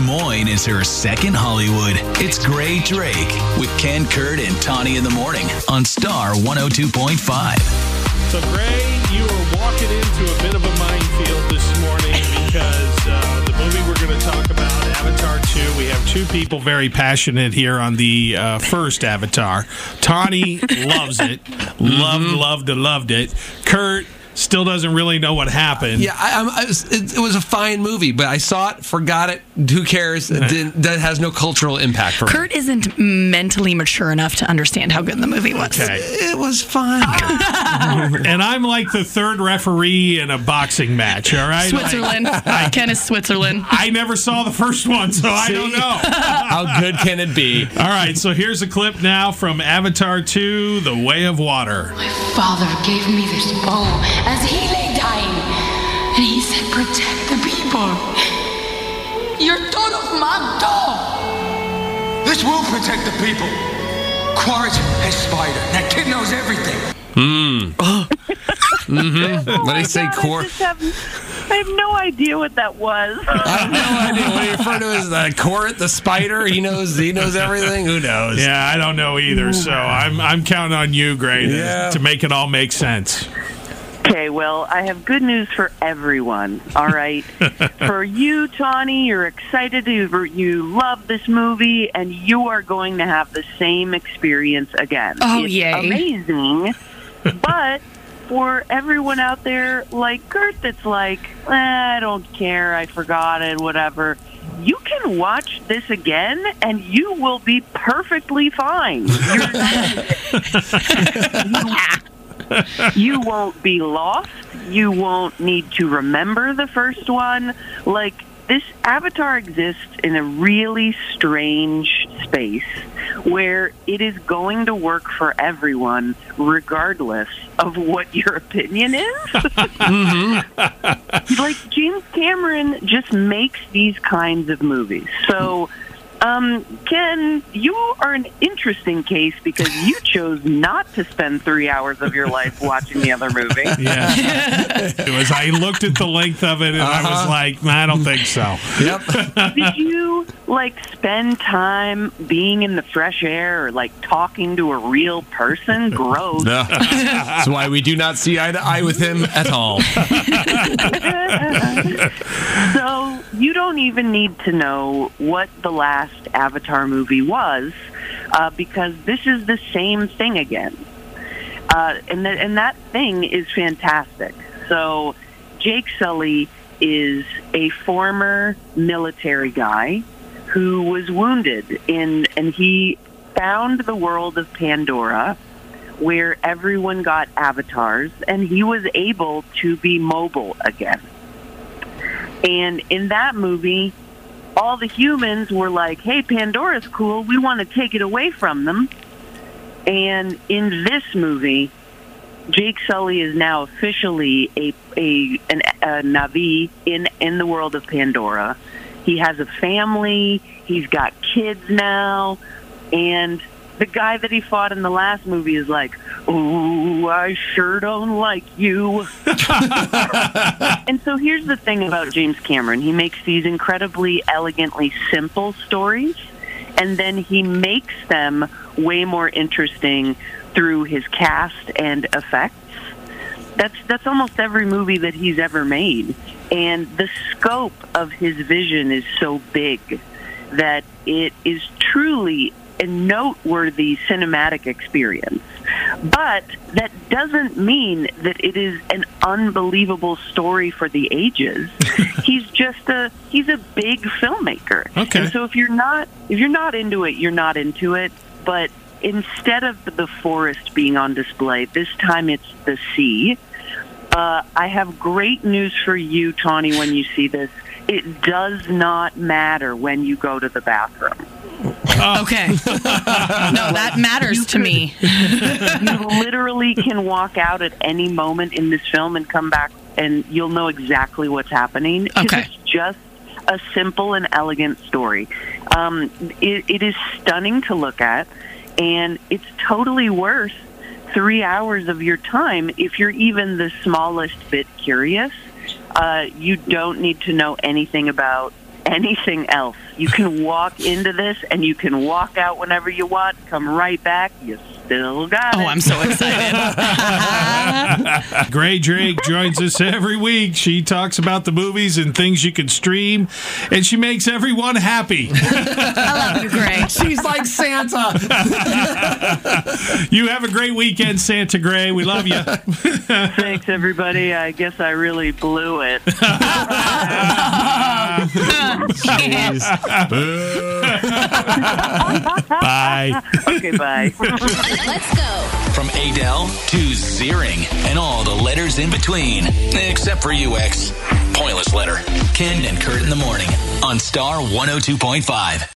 Des Moines is her second Hollywood. It's Grae Drake with Ken Kurt and Tawny in the morning on Star 102.5. So, Grae, you are walking into a bit of a minefield this morning because uh, the movie we're going to talk about, Avatar 2, we have two people very passionate here on the uh, first Avatar. Tawny loves it. Loved, loved, loved it. Kurt still doesn't really know what happened. Yeah, I, I, I was, it, it was a fine movie, but I saw it, forgot it. Who cares? Didn't, that has no cultural impact for me. Kurt isn't mentally mature enough to understand how good the movie was. Okay. It was fine. And I'm like the third referee in a boxing match, all right? Switzerland. I, Ken is Switzerland. I never saw the first one, so I don't know. How good can it be? All right, so here's a clip now from Avatar 2 The Way of Water. My father gave me this bow as he lay dying, and he said, "Protect the people." You're Toruk Makto. This will protect the people. Quaritch has Spider. That kid knows everything. Hmm. Mm-hmm. What did he say? Cor- I, just have, I have no idea what that was. I have no idea what he referred to as uh, the Corit, the spider. He knows. He knows everything. Who knows? Yeah, I don't know either, so hmm. I'm I'm counting on you, Grae, to, Yeah. to make it all make sense. Okay, well, I have good news for everyone. All right, for you, Tawny, you're excited. You you love this movie, and you are going to have the same experience again. Oh, it's yay. Amazing, but. For everyone out there like Kurt, that's like, eh, I don't care, I forgot it, whatever. You can watch this again, and you will be perfectly fine. You're you won't be lost. You won't need to remember the first one. Like, this avatar exists in a really strange space where it is going to work for everyone, regardless of what your opinion is. Mm-hmm. like, James Cameron just makes these kinds of movies. So, um, Ken, you are an interesting case because you chose not to spend three hours of your life watching the other movie. Yeah, it was. I looked at the length of it, and I was like, I don't think so. Yep. Did you like spend time being in the fresh air or like talking to a real person? Gross. No. That's why we do not see eye to eye with him at all. You don't even need to know what the last Avatar movie was, uh, because this is the same thing again, uh, and th- and that thing is fantastic. So Jake Sully is a former military guy who was wounded in, and he found the world of Pandora where everyone got avatars and he was able to be mobile again. And in that movie, all the humans were like, hey, Pandora's cool. We want to take it away from them. And in this movie, Jake Sully is now officially a, a, an, a Na'vi in, in the world of Pandora. He has a family, he's got kids now, and the guy that he fought in the last movie is like, Ooh, I sure don't like you. and so here's the thing about James Cameron he makes these incredibly elegantly simple stories, and then he makes them way more interesting through his cast and effects. That's that's almost every movie that he's ever made. And the scope of his vision is so big that it is truly a noteworthy cinematic experience. But that doesn't mean that it is an unbelievable story for the ages. he's just a he's a big filmmaker. Okay. And so if you're not if you're not into it, you're not into it. But instead of the forest being on display, this time it's the sea. Uh, I have great news for you, Tawny, when you see this. It does not matter when you go to the bathroom. Okay. no, that matters to me. you literally can walk out at any moment in this film and come back and you'll know exactly what's happening. Okay. It's just a simple and elegant story. Um, it, it is stunning to look at, and it's totally worth three hours of your time if you're even the smallest bit curious. Uh, you don't need to know anything about anything else. You can walk into this and you can walk out whenever you want, come right back. You still got Oh. I'm so excited. Grae Drake joins us every week. She talks about the movies and things you can stream, and she makes everyone happy. I love you, Grae. She's like Santa. You have a great weekend, Santa Grae. We love you. Thanks, everybody. I guess I really blew it. Bye. okay, bye. Let's go. From Adele to Zeering and all the letters in between. Except for UX. Pointless letter. Ken and Kurt in the morning on Star 102.5.